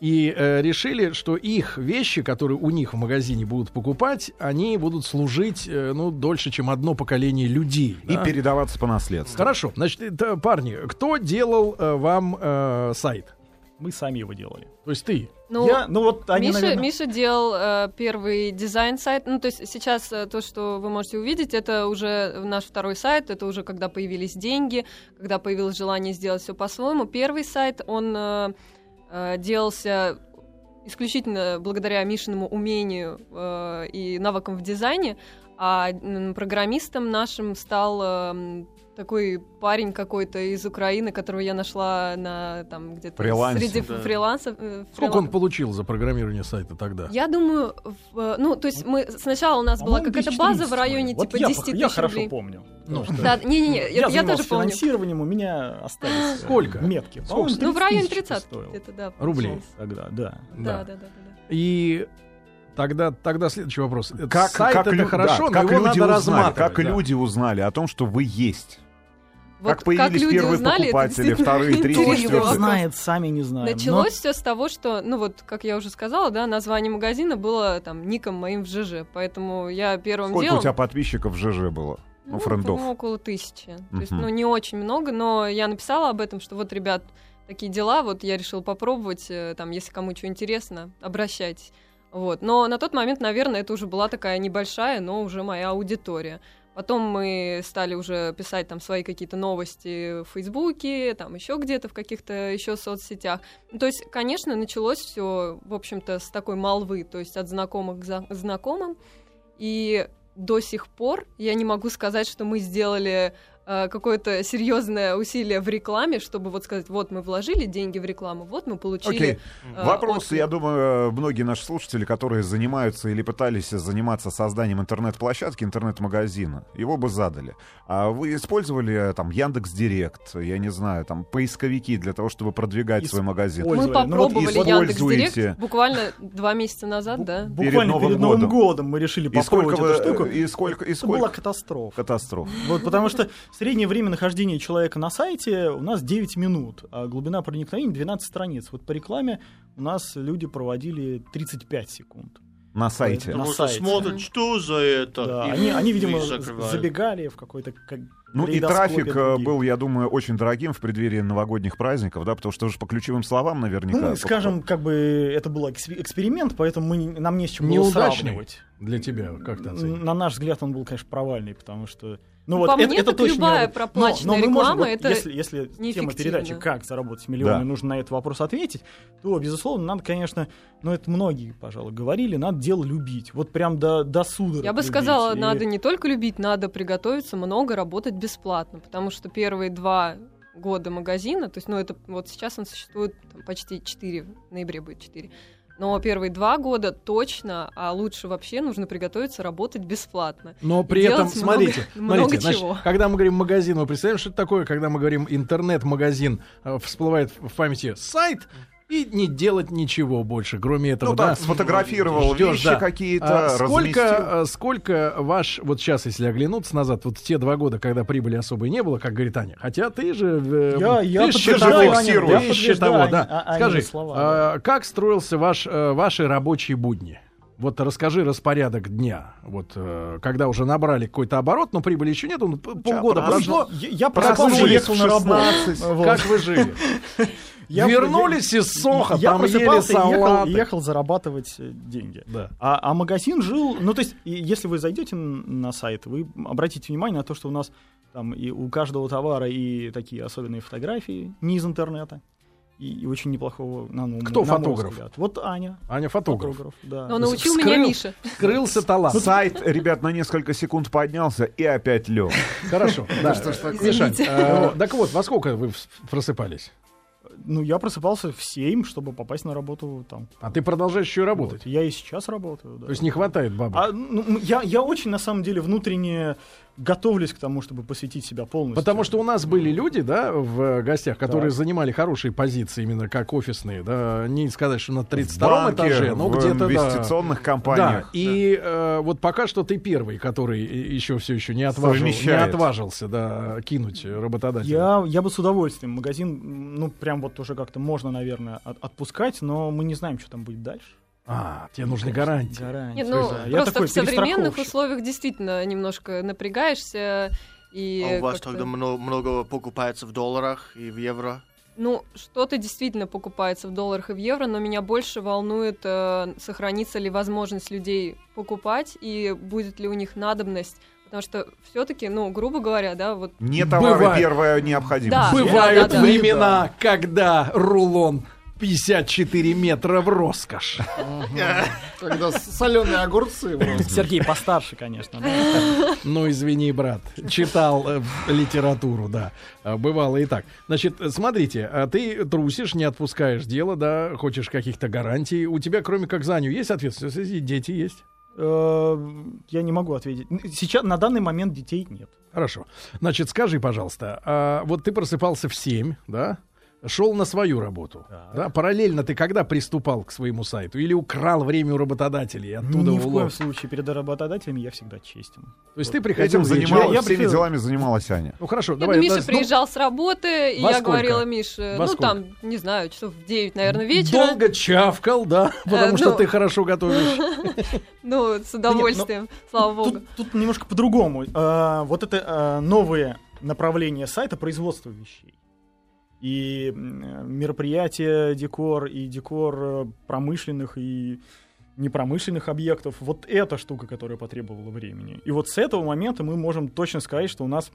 И э, решили, что их вещи, которые у них в магазине будут покупать, они будут служить, э, ну, дольше, чем одно поколение людей. И да? передаваться по наследству. Хорошо, значит, это, парни, кто делал э, вам э, сайт? Мы сами его делали. То есть ты? Ну, Я, ну вот они, Миша, наверное, Миша делал э, первый дизайн сайт. Ну, то есть сейчас э, то, что вы можете увидеть, это уже наш второй сайт, это уже когда появились деньги, когда появилось желание сделать все по-своему. Первый сайт, он э, э, делался исключительно благодаря Мишиному умению э, и навыкам в дизайне, а программистом нашим стал э, м, такой парень какой-то из Украины, которого я нашла на там где-то Фрилансе. среди Да. фрилансов. э, Сколько он фрилан- получил за программирование сайта тогда? Я думаю, в- ну, то есть мы сначала у нас была По-моему, какая-то 10 база в районе Вот типа я, 10 я тысяч хорошо рублей. помню. Ну, Да, не-не-не, Я, это я занимался тоже помню. финансированием, у меня остались э, Сколько? метки. Сколько? Ну, в 30 районе тысяч 30 стоило. где-то, да. Рублей. Тогда, да. Да, Да. да, да, да. да. И тогда, тогда следующий вопрос. Как, Сайт как это лю- хорошо, да, но как его люди надо узнали, разматывать. как да. люди узнали о том, что вы есть. Вот как появились люди первые узнали, покупатели, вторые, (laughs) третьи, четвертые? знает, сами не знаем. Но- Началось все с того, что, ну вот, как я уже сказала, да, название магазина было там ником моим в ЖЖ, поэтому я первым Сколько делом... у тебя подписчиков в ЖЖ было? Ну, френдов? по-моему, около тысячи. То есть, ну, не очень много, но я написала об этом, что вот, ребят, такие дела, вот я решила попробовать, э, там, если кому что интересно, обращайтесь. Вот. Но на тот момент, наверное, это уже была такая небольшая, но уже моя аудитория. Потом мы стали уже писать там свои какие-то новости в Фейсбуке, там еще где-то в каких-то еще соцсетях. Ну, То есть, конечно, началось все, в общем-то, с такой молвы, то есть от знакомых к знакомым. И до сих пор я не могу сказать, что мы сделали какое-то серьезное усилие в рекламе, чтобы вот сказать, вот мы вложили деньги в рекламу, вот мы получили. Окей. э, Вопрос, отклик. я думаю, многие наши слушатели, которые занимаются или пытались заниматься созданием интернет-площадки, интернет-магазина, его бы задали. А вы использовали э, там Яндекс Директ, я не знаю, там поисковики для того, чтобы продвигать Ис- свой магазин? Мы. Ну вот попробовали используете. Яндекс.Директ буквально два месяца назад, да. Буквально перед Новым годом. годом мы решили И сколько, попробовать вы, эту штуку. и сколько, и Это была сколько катастрофа. катастроф? Вот, потому что среднее время нахождения человека на сайте у нас 9 минут, а глубина проникновения 12 страниц. Вот по рекламе у нас люди проводили 35 секунд. На сайте. На что сайте. смотрят, что за это. Да, и они, они, видимо, закрывают. забегали в какой-то как, Ну и трафик э, других. был, я думаю, очень дорогим в преддверии новогодних праздников, да, потому что уже по ключевым словам наверняка. Ну, мы скажем, как бы это был экс- эксперимент, поэтому мы, нам не с чем было Неудачный сравнивать. для тебя, как ты оцениваешь? На наш взгляд, он был, конечно, провальный, потому что... Ну, Ну, вот это, мне, это точно любая не проплаченная Но- но мы можем, реклама вот это если, если тема передачи «Как заработать миллион» Да. нужно на этот вопрос ответить, то, безусловно, надо, конечно, ну, это многие, пожалуй, говорили, надо дело любить. Вот прям до, до судорог Я бы любить. сказала, И- надо не только любить, надо приготовиться много работать бесплатно, потому что первые два года магазина, то есть, ну, это вот сейчас он существует там, почти 4, в ноябре будет 4, но первые два года точно, а лучше вообще нужно приготовиться работать бесплатно. Но при этом, смотрите, много- смотрите (laughs) много значит, чего. когда мы говорим магазин, вы представляете, что это такое, когда мы говорим интернет-магазин, э, всплывает в памяти сайт, и не делать ничего больше, кроме этого, Ну да? так, сфотографировал Ждёшь, вещи да. какие-то, А сколько, разместил. а, сколько ваш, вот сейчас, если оглянуться назад, вот те два года, когда прибыли особой не было, как говорит Аня, хотя ты же... э, Я, ты фиксируешь. я ты подтверждаю счетовод, Ани- да. а- Анины Скажи, слова, а, как строился ваш, э, ваши рабочие будни? Вот расскажи распорядок дня. Вот э, когда уже набрали какой-то оборот, но прибыли еще нет, ну, п- полгода прошло. Я, я проснулся, ехал на работу. 16? Вот. Как вы жили? Я- Вернулись из Соха, я там ели просыпался и ехал, ехал зарабатывать э, деньги. Да. А, а магазин жил, ну то есть, если вы зайдете на сайт, вы обратите внимание на то, что у нас там и у каждого товара и такие особенные фотографии не из интернета. И, и очень неплохого, на, ну, Кто на фотограф? взгляд. Вот Аня, Аня фотограф. фотограф, да. Но научил Скрыл- меня Миша. Скрылся (laughs) талант. (laughs) Сайт, ребят, на несколько секунд поднялся и опять лег. Хорошо. Да. что ж такое? Э, так вот, во сколько вы просыпались? Ну, я просыпался в 7, чтобы попасть на работу там. А ты продолжаешь еще работать? Вот. Я и сейчас работаю, да. То есть не хватает бабы? А, ну, я, я очень, на самом деле, внутренне готовлюсь к тому, чтобы посвятить себя полностью. Потому что у нас были люди, да, в гостях, которые Так. занимали хорошие позиции, именно как офисные, да, не сказать, что на 32 банке, этаже, но в где-то, да. инвестиционных Да, компаниях. и э, вот пока что ты первый, который еще все еще не, отважил, не отважился, да, кинуть работодателя. Я, я бы с удовольствием. Магазин, ну, прям вот уже как-то можно, наверное, от- отпускать, но мы не знаем, что там будет дальше. А, тебе нужны гарантии. Гарантии. Нет, ну, да. Я просто такой в современных условиях действительно немножко напрягаешься. И А у вас тогда мно- много покупается в долларах и в евро? Ну, что-то действительно покупается в долларах и в евро, но меня больше волнует, э, сохранится ли возможность людей покупать и будет ли у них надобность. Потому что все-таки, ну, грубо говоря, да, вот Не товары Бывает. первая необходимость. Да. Бывают да, да. времена, когда рулон 54 метра в роскошь. Когда соленые огурцы. Сергей постарше, конечно. Ну, извини, брат. Читал э, литературу, да. А, Бывало и так. Значит, э, смотрите, а ты трусишь, не отпускаешь дело, да, хочешь каких-то гарантий. У тебя, кроме как Заню, есть ответственность? Дети есть? Э, Я не могу ответить. Сейчас, на данный момент детей нет. Хорошо. Значит, скажи, пожалуйста, а вот ты просыпался в 7, да? Шел на свою работу. Так. Да? Параллельно ты когда приступал к своему сайту? Или украл время у работодателей и оттуда Ни в коем случае перед работодателями я всегда честен. То есть ты приходил Этим Я- я всеми приходил- делами занималась Аня. Ну хорошо, Нет, давай. ну, Миша ну, приезжал с работы, и я сколько? говорила Мише, Во ну сколько? там, не знаю, часов в 9, наверное, вечера. Долго чавкал, да, потому Э, что ну. ты хорошо готовишь. (laughs) Ну, с удовольствием, слава богу. Тут, немножко по-другому. Э, вот это э, новые направления сайта производства вещей. И мероприятия, декор, и декор э, промышленных и непромышленных объектов. Вот эта штука, которая потребовала времени. И вот с этого момента мы можем точно сказать, что у нас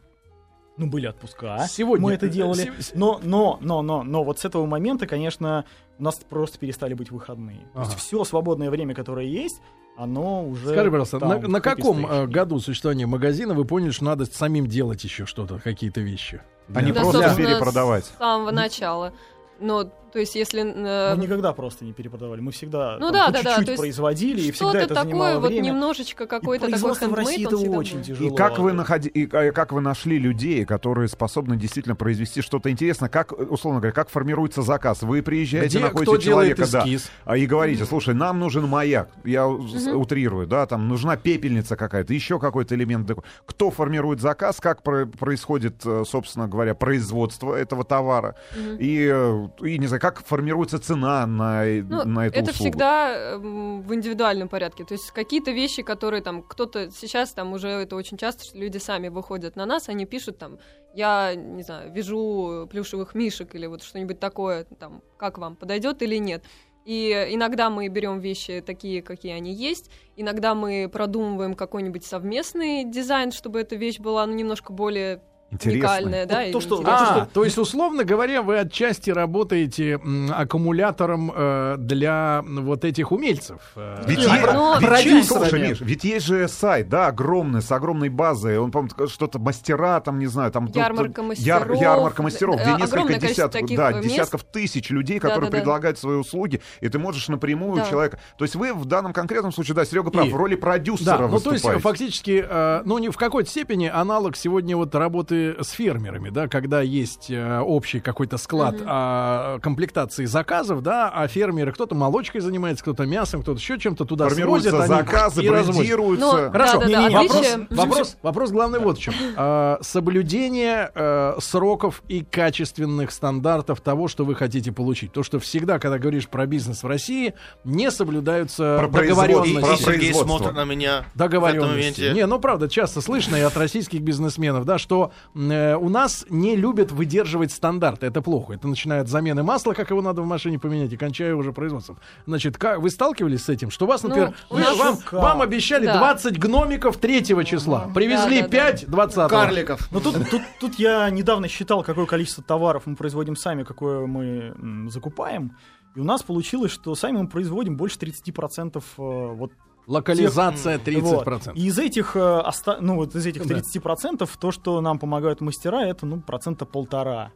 ну, были отпуска. Сегодня, мы это делали. Но, но, но, но, но вот с этого момента, конечно, у нас просто перестали быть выходные. То есть Ага. все свободное время, которое есть, оно уже. Скажи, пожалуйста, там, на, на каком э, году существования магазина вы поняли, что надо самим делать еще что-то, какие-то вещи? А не Да, просто перепродавать. С самого начала. Но, то есть, если... э, Мы никогда просто не перепродавали. Мы всегда Ну там, да, по да, да, чуть-чуть есть производили, и всегда это такое, занимало вот время. немножечко какой-то такой в России это очень был. тяжело. И как вы находи... и как вы нашли людей, которые способны действительно произвести что-то интересное? Как, условно говоря, как формируется заказ? Вы приезжаете, Где, находите человека, да, а, и говорите, слушай, нам нужен маяк. Я с- утрирую, да, там нужна пепельница какая-то, еще какой-то элемент. Кто формирует заказ, как про- происходит, э, собственно говоря, производство этого товара, и, э, и не знаю, как формируется цена на, э, Ну, на эту это услугу. всегда эм, в индивидуальном порядке. То есть какие-то вещи, которые там кто-то сейчас там уже это очень часто, люди сами выходят на нас, они пишут там, я не знаю, вяжу плюшевых мишек или вот что-нибудь такое, там, как вам подойдет или нет. И иногда мы берем вещи такие, какие они есть. Иногда мы продумываем какой-нибудь совместный дизайн, чтобы эта вещь была ну, немножко более Интересно. уникальная, да, Вот или то, что-. А, то есть, условно говоря, вы отчасти работаете м, аккумулятором э, для вот этих умельцев. э, Ведь, Ну, е- ну, ведь продюсерами. слушай, Миш, ведь есть же сайт, да, огромный, с огромной базой. Он, по-моему, что-то мастера, там, не знаю, там... тут- Ярмарка яр- мастеров. ярмарка мастеров, Э, где несколько огромное количество десятков, да, э, мест. десятков тысяч людей, которые Да-да-да. предлагают свои услуги, и ты можешь напрямую Да. человека... То есть вы в данном конкретном случае, да, Серега прав, И- в роли продюсера Да, ну то есть выступаете. фактически, э, ну не в какой-то степени аналог сегодня вот работы с фермерами, да, когда есть э, общий какой-то склад а, комплектации заказов, да, а фермеры кто-то молочкой занимается, кто-то мясом, кто-то еще чем-то туда Формируются свозят, они заказы, и развозят. брендируются. Ну, Хорошо, Да-да-да, Не-не-не, вопрос, отличие- вопрос, вопрос главный вот в чем. (laughs) А, соблюдение э, сроков и качественных стандартов того, что вы хотите получить. То, что всегда, когда говоришь про бизнес в России, не соблюдаются Про договоренности. про Сергей смотрит на меня в этом договоренности. моменте. Не, ну правда, часто слышно и от российских бизнесменов, да, что э, у нас не любят выдерживать стандарты. Это плохо. Это начиная от замены масла, как его надо в машине поменять, и кончая уже производством. Значит, как, вы сталкивались с этим? Что вас, Ну, например, у вы- вам, Как? вам обещали Да. 20 гномиков 3 числа. Привезли Да-да-да. 5 20 Карликов. Ну тут, тут, тут я недавно считал, какое количество товаров мы производим сами, какое мы м, закупаем. И у нас получилось, что сами мы производим больше 30% э, вот Локализация 30%. Вот. И из этих, э, ну, вот из этих Да. 30% то, что нам помогают мастера, это ну, процента полтора.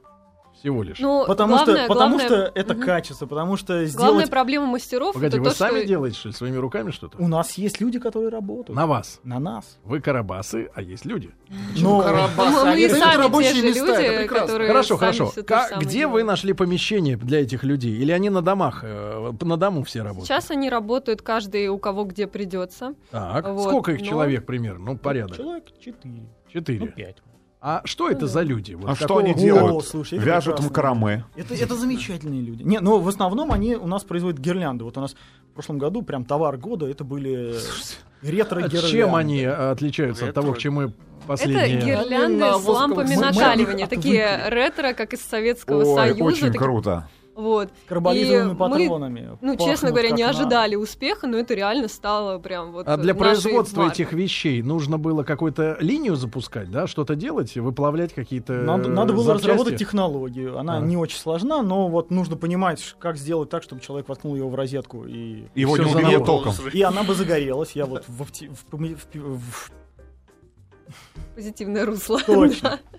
Всего лишь. Ну, Потому, главное, что, потому главное- что это Мгм. качество, потому что Главная сделать... проблема мастеров Погоди, это вы то, сами что... делаете, что ли, своими руками что-то? У нас есть люди, которые работают. На вас. На нас. Вы карабасы, а есть люди. Но Карабас. Мы, Они сами те рабочие же места, это люди, прекрасно. которые Хорошо, хорошо. где вы нашли помещение для этих людей? Или они на домах? э, на дому все работают? Сейчас они работают каждый у кого где придется. Так, Вот, сколько их но- человек примерно? Ну, порядок. человек четыре, ну Четыре. пять. А что это за люди? Вот А что они О, делают? слушай, это Вяжут прекрасно. макраме. Это, это замечательные люди. Не, ну в основном они у нас производят гирлянды. Вот у нас в прошлом году прям товар года это были ретро А гирлянды. Чем они э, отличаются от того, к чему мы Это последние... гирлянды на с лампами накаливания, такие ретро, как из Советского Ой, Союза. очень такие- круто. Вот. Карболизовыми И мы, патронами. Ну, Пахнут честно говоря, не надо. ожидали успеха, но это реально стало прям вот А для производства маркой. этих вещей нужно было какую-то линию запускать, да, что-то делать, выплавлять какие-то Надо, надо было запчасти? разработать технологию. Она А. не очень сложна, но вот нужно понимать, как сделать так, чтобы человек воткнул его в розетку и Его не убило током. и она бы загорелась. Я вот в, позитивное русло. точно. (laughs)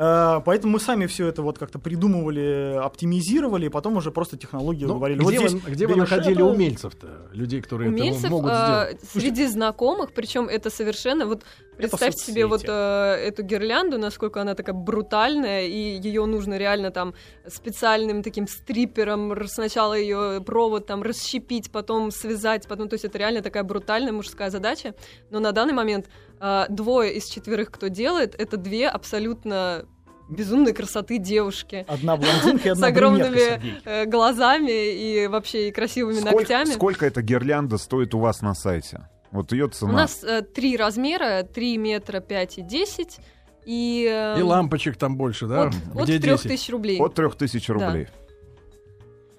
Поэтому мы сами все это вот как-то придумывали, оптимизировали, и потом уже просто технологию Ну, говорили. где вот вы, здесь где вы находили это, умельцев-то? Людей, которые Умельцев это могут э, сделать. среди знакомых, причем это совершенно вот представьте себе вот э, эту гирлянду, насколько она такая брутальная, и ее нужно реально там специальным таким стрипером сначала ее провод там расщепить, потом связать, потом, то есть это реально такая брутальная мужская задача. Но на данный момент э, двое из четверых, кто делает, это две абсолютно безумной красоты девушки Одна блондинка и с одна брюнетка, огромными э, глазами и вообще и красивыми Сколько, ногтями. сколько эта гирлянда стоит у вас на сайте? Вот ее У цена. нас э, три размера, 3 метра 5 и 10. И, э, И лампочек там больше, да? от, от Где 3 10? тысяч рублей. От 3000 рублей.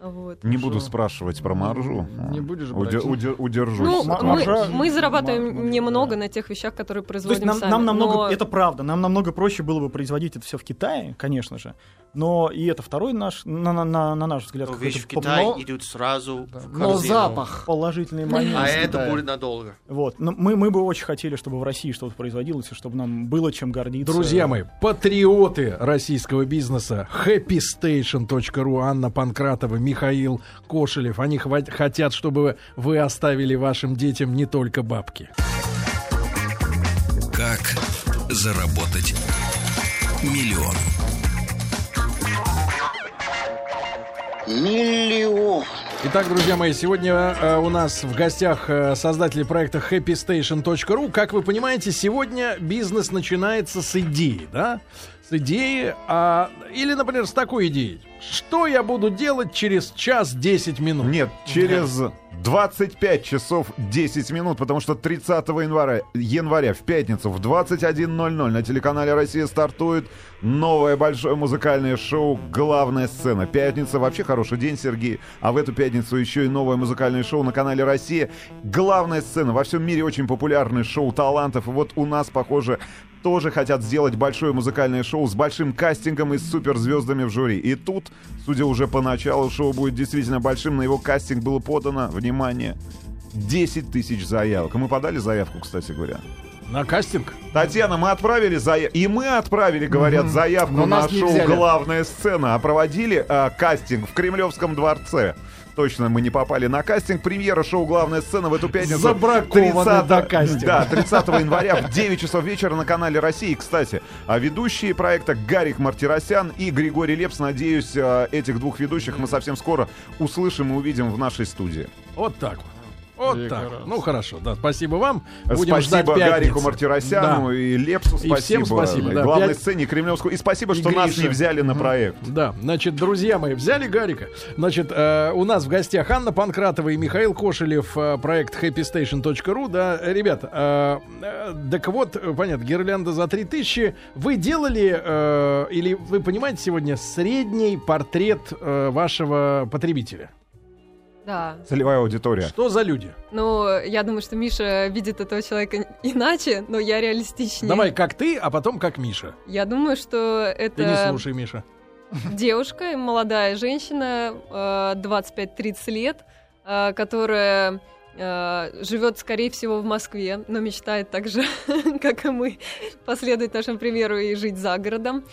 Вот. Не буду спрашивать про маржу. Не будешь Уде- брать? уде- удержусь. Ну, Ма- от мы, маржа- мы зарабатываем ма- немного да. на тех вещах, которые То есть производим нам, сами. нам намного, но это правда, нам намного проще было бы производить это все в Китае, конечно же. Но и это второй наш, на, на- на- на наш взгляд, Но вещи в Китае но- идут сразу в Но корзину. запах. положительный момент. А это будет надолго. Вот. Но мы, мы бы очень хотели, чтобы в России что-то производилось, и чтобы нам было чем гордиться. Друзья мои, патриоты российского бизнеса, happystation.ru, Анна Панкратова, Михаил Кошелев. Они хотят, чтобы вы оставили вашим детям не только бабки. Как заработать миллион? Миллион. Итак, друзья мои, сегодня э, у нас в гостях э, создатели проекта happystation.ru. Как вы понимаете, сегодня бизнес начинается с идеи, да? С идеи, а, или, например, с такой идеей. Что я буду делать через час 10 минут? Нет, через 25 часов 10 минут, потому что 30 января, января в пятницу в 21.00 на телеканале «Россия» стартует новое большое музыкальное шоу «Главная сцена». Пятница вообще хороший день, Сергей. А в эту пятницу еще и новое музыкальное шоу на канале «Россия». «Главная сцена». Во всем мире очень популярный шоу талантов. И вот у нас, похоже, тоже хотят сделать большое музыкальное шоу с большим кастингом и суперзвездами в жюри. И тут, судя уже по началу, шоу будет действительно большим. На его кастинг было подано, внимание, 10 тысяч заявок. Мы подали заявку, кстати говоря. На кастинг? Татьяна, мы отправили заявку. И мы отправили, говорят, заявку Но на нас не шоу взяли. «Главная сцена». А проводили а, кастинг в Кремлевском дворце. Точно мы не попали на кастинг. Премьера шоу «Главная сцена» в эту пятницу. Забракованы до кастинга. Да, 30 января в 9 часов вечера на канале России. Кстати, а ведущие проекта Гарик Мартиросян и Григорий Лепс. Надеюсь, а, этих двух ведущих мы совсем скоро услышим и увидим в нашей студии. Вот так вот. Вот так. Прекрасно. Ну хорошо, да, спасибо вам. Будем ждать спасибо пятницы. Гарику Мартиросяну Да. и Лепсу И спасибо. всем спасибо, И да. Главной Пять- сцене Кремлевскую. И спасибо, И что нас Грише. не взяли на проект. Да, значит, друзья мои, взяли Гарика. Значит, э, у нас в гостях Анна Панкратова и Михаил Кошелев, э, проект happystation.ru. Да, ребята, э, э, так вот, понятно, гирлянда за 3000. Вы делали, э, или вы понимаете сегодня, средний портрет э, вашего потребителя? Да. Целевая аудитория. Что за люди? Ну, я думаю, что Миша видит этого человека иначе, но я реалистичнее. Давай как ты, а потом как Миша. Я думаю, что Ты не это слушай, Миша. девушка, молодая женщина, э, 25-30 лет, э, которая э, живет, скорее всего, в Москве, но мечтает так же, (laughs) как и мы, последовать нашему примеру и жить за городом.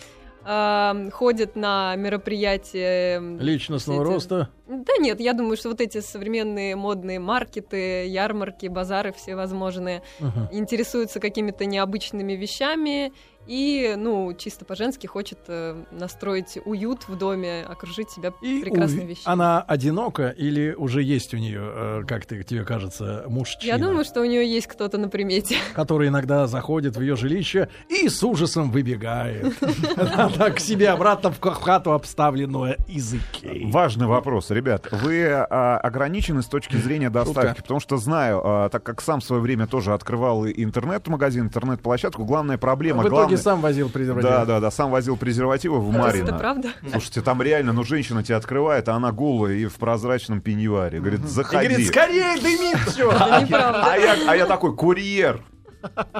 Э, Ходит на мероприятия... Личностного эти- роста. Да нет, я думаю, что вот эти современные модные маркеты, ярмарки, базары всевозможные Ага. интересуется какими-то необычными вещами и, ну, чисто по-женски хочет э, настроить уют в доме, окружить себя И прекрасными уви- вещами. Она одинока или уже есть у нее, э, как ты, тебе кажется, мужчина? Я думаю, что у нее есть кто-то на примете. (laughs) который иногда заходит в ее жилище и с ужасом выбегает. (laughs) Она к себе обратно в хату, обставленную языки. Важный вопрос. Ребят, вы а, ограничены с точки зрения доставки, потому что знаю, а, так как сам в свое время тоже открывал и интернет-магазин, интернет-площадку, главная проблема... В итоге главная- сам возил презерватив. Да, да, да, сам возил презервативы в Это Марино. правда? (laughs) Слушайте, там реально, ну, женщина тебя открывает, а она голая и в прозрачном пеньюаре. Говорит, И заходи. говорит, скорее дымит все. (laughs) Это. А я, а я такой, курьер.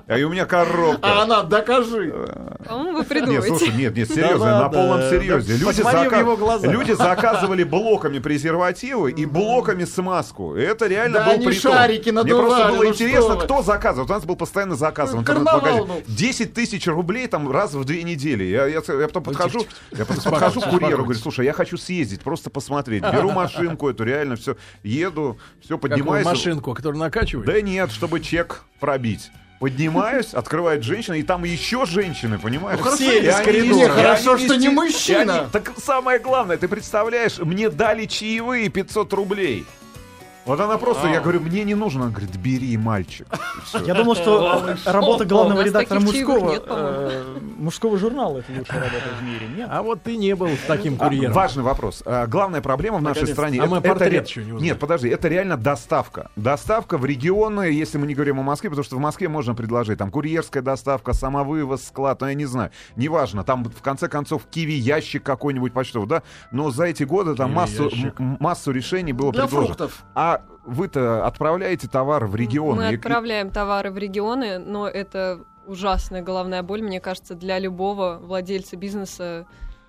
А и у меня А коробка. она, докажи. По-моему, вы Нет, придумываете. слушай, нет, нет, серьезно, Да на ладно, полном да серьезе. Люди, посмотри в зака- его глаза. люди заказывали блоками презервативы и блоками смазку. Это реально Да был они притон. шарики Мне надували, просто было ну интересно, кто заказывает. У нас был постоянно заказ в Ну, интернет-магазине. карнавал, ну. 10 тысяч рублей там раз в две недели. Я, я, я потом подхожу, я потом подхожу к курьеру, говорю, слушай, я хочу съездить, просто посмотреть. Беру машинку эту, реально все, еду, все, Какую поднимаюсь. машинку, которую накачивает? Да нет, чтобы чек пробить. Поднимаюсь, открывает женщина, и там еще женщины, понимаешь? хорошо, И из коридора. Хорошо, что не мужчина. Так самое главное, ты представляешь, мне дали чаевые 500 рублей. Вот она просто, я говорю, мне не нужно. Она говорит, бери, мальчик. Я думал, что работа У главного редактора мужского, э, мужского журнала это лучшая работа в мире. Нет. А вот ты не был таким А, курьером. важный вопрос. А, главная проблема в нашей стране... А мы портрет ре- еще не. Нет, подожди, это реально доставка. Доставка в регионы, если мы не говорим о Москве, потому что в Москве можно предложить там курьерская доставка, самовывоз, склад, ну я не знаю. Неважно, там в конце концов киви ящик какой-нибудь почтовый, да? Но за эти годы там массу, массу решений было предложено. фруктов. А вы-то отправляете товар в регионы. Мы отправляем товары в регионы, но это ужасная головная боль, мне кажется, для любого владельца бизнеса,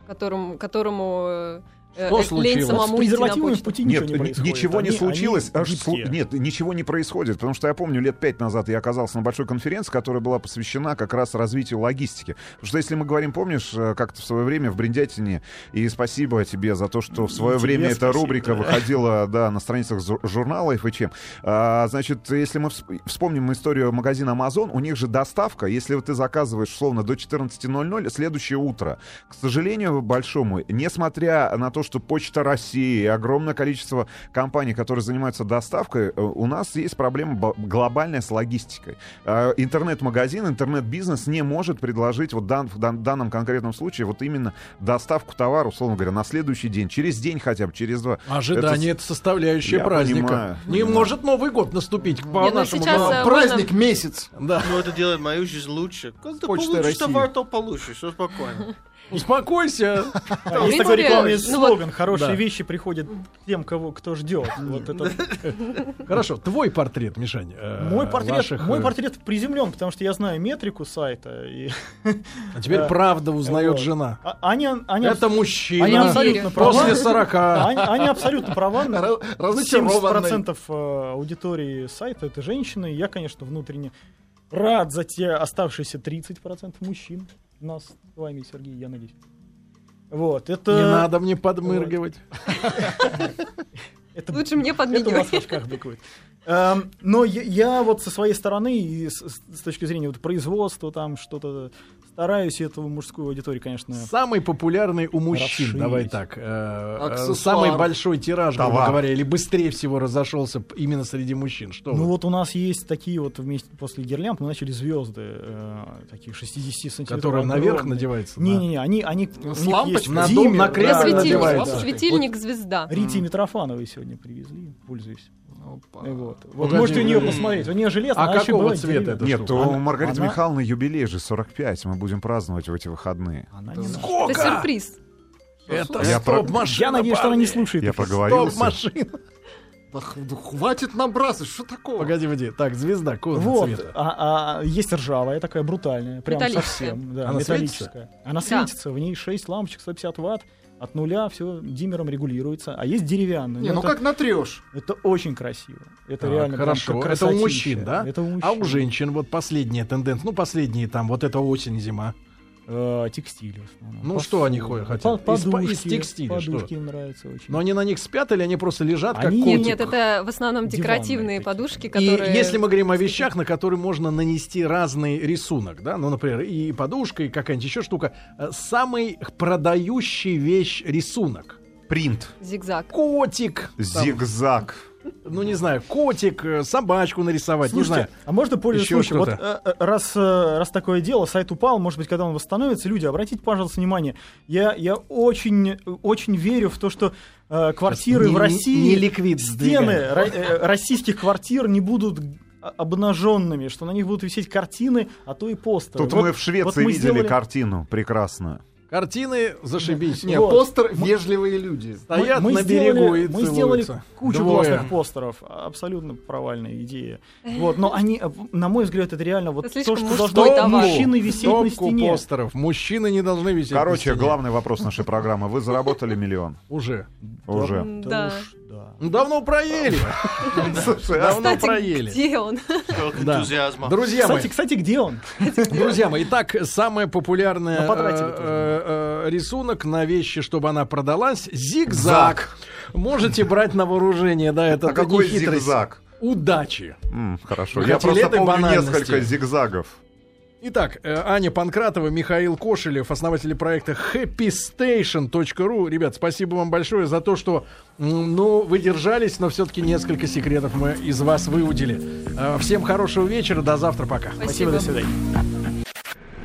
которому, которому э, э, Что лень случилось? С самому идти на презервативами в пути Нет, ничего не н- происходит. ничего не Они- случилось. они слу-. Нет, ничего не происходит. Потому что я помню, лет пять назад я оказался на большой конференции, которая была посвящена как раз развитию логистики. Потому что если мы говорим, помнишь, э, как-то в свое время в Бриндятине, и спасибо тебе за то, что в свое тебе время эта спасибо, рубрика да. выходила да, на страницах журнала ФЧМ. А, значит, если мы всп- вспомним историю магазина Amazon, у них же доставка, если вот ты заказываешь, условно, до 14.00, следующее утро. К сожалению, большому, несмотря на то, что Почта России и огромное количество компаний, которые занимаются доставкой, э, у нас есть проблема глобальная с логистикой. Э, Интернет-магазин, интернет-бизнес не может предложить вот дан- в дан- данном конкретном случае вот именно доставку товара, условно говоря, на следующий день, через день хотя бы, через два. Ожидание это, составляющая Я праздника. понимаю, не понимаю. может Новый год наступить по Не, ну нашему сейчас, э, Праздник месяц. Да. Ну, это делает мою жизнь лучше. Когда Почта получишь России. товар, то получишь. Все спокойно. (laughs) Успокойся. А, Есть такой рекламный ну слоган «Хорошие вещи приходят тем, кого, кто ждет». Хорошо, твой портрет, Мишань. э, Мой портрет, мой э, портрет приземлен, потому что я знаю метрику сайта. А теперь (laughs) правда узнает жена. А- они, они, Это мужчина. они абсолютно права. После 40. (laughs) Они, они абсолютно права. Раз- разочарованный. 70% э, аудитории сайта это женщины. Я, конечно, внутренне рад за те оставшиеся 30% мужчин. Нас с вами, Сергей, я надеюсь. Вот, это... Не надо мне подмыргивать. (laughs) Это, Лучше мне это у вас в подмигивать. очках быкует. Эм, но я, я вот со своей стороны, и с, с точки зрения вот производства, там что-то стараюсь эту мужскую аудиторию, конечно, Самый популярный у мужчин, Расширить. давай так. э, э, Аксессуар. Самый большой тираж, грубо Товар. говоря, или быстрее всего разошелся именно среди мужчин. Что Ну вы? вот у нас есть такие вот вместе после гирлянд мы начали звезды, э, такие 60 сантиметров. Которые наверх надеваются? на- Не-не-не, они, они С лампочкой? На дом, на да, Кремль да, Светильник, да. светильник звезда. Рите Митрофановой сегодня привезли, пользуюсь. Опа. Вот, вот можете у нее посмотреть. У нее железно, а еще какого бывает цвета это? Нет, штука? у Маргариты она- Михайловны юбилей же 45, мы будем праздновать в эти выходные. Она не наша. Это сюрприз. Это Я про- стоп-машина, Я надеюсь, что она не слушает. Я их. проговорился. Стоп-машина. (laughs) Да да хватит набрасывать, что такого? Погоди, погоди. Так, звезда, какого Вот, цвета? а, а, есть ржавая, такая брутальная, прям совсем. Да, Она металлическая. Она светится, в ней 6 лампочек 150 ватт, от нуля все диммером регулируется. А есть деревянная. Не, Ну, ну это, как натрешь? это очень красиво. Это Так, реально хорошо. это у мужчин, да? Это у мужчин. А у женщин вот последняя тенденция. Ну, последние там, вот это осень, зима. Э, текстиль в основном. Ну, Посуда, что они ходят, хотят? по- Из из Подушки, текстиля, что? подушки им нравятся очень. Но они на них спят или они просто лежат, как Они- котик? Нет, это в основном Диванные декоративные такие. подушки, И которые... если мы говорим о вещах, на которые можно нанести разный рисунок, да, ну, например, и подушка, и какая-нибудь еще штука, э, самый продающий вещь рисунок. Принт, Зигзаг. Котик. Там, зигзаг. Ну не знаю, котик, э, собачку нарисовать, не знаю. Слушайте, а можно Еще случаем, вот что-то. э, э, раз, раз такое дело, сайт упал, может быть, когда он восстановится, люди, обратите, пожалуйста, внимание, я, я очень, очень верю в то, что э, квартиры не- в России, не ликвид стены э, российских квартир не будут о- обнаженными, что на них будут висеть картины, а то и постеры. Тут Вот- мы в Швеции вот мы видели сделали- картину прекрасную. Картины зашибись. Не, Вот. постер Мы- «Вежливые люди». Стоят мы на сделали- берегу и Мы сделали кучу Двое. классных постеров. Абсолютно провальная идея. Вот, но они, э, на мой взгляд, это реально вот Это то, слишком что должно товар. мужчины висеть на Стопку стене. постеров. Мужчины не должны висеть на Короче, стене. главный вопрос нашей программы. Вы заработали миллион? Уже. Уже. Да. да. Ну, Давно проели. Слушай, а Давно Кстати, проели. где он? Да. энтузиазма. Друзья мои, Кстати, кстати, где он? Друзья мои, итак, На потратили э, рисунок на вещи, чтобы она продалась, зигзаг. Можете брать на вооружение, да, это а какой не хитрость. зигзаг? Удачи. М, хорошо. Я просто помню банальности? несколько зигзагов. Итак, э, Аня Панкратова, Михаил Кошелев, основатели проекта happystation.ru. Ребят, спасибо вам большое за то, что ну, вы держались, но все-таки несколько секретов мы из вас выудили. Э, Всем хорошего вечера, до завтра, пока. Спасибо, до свидания.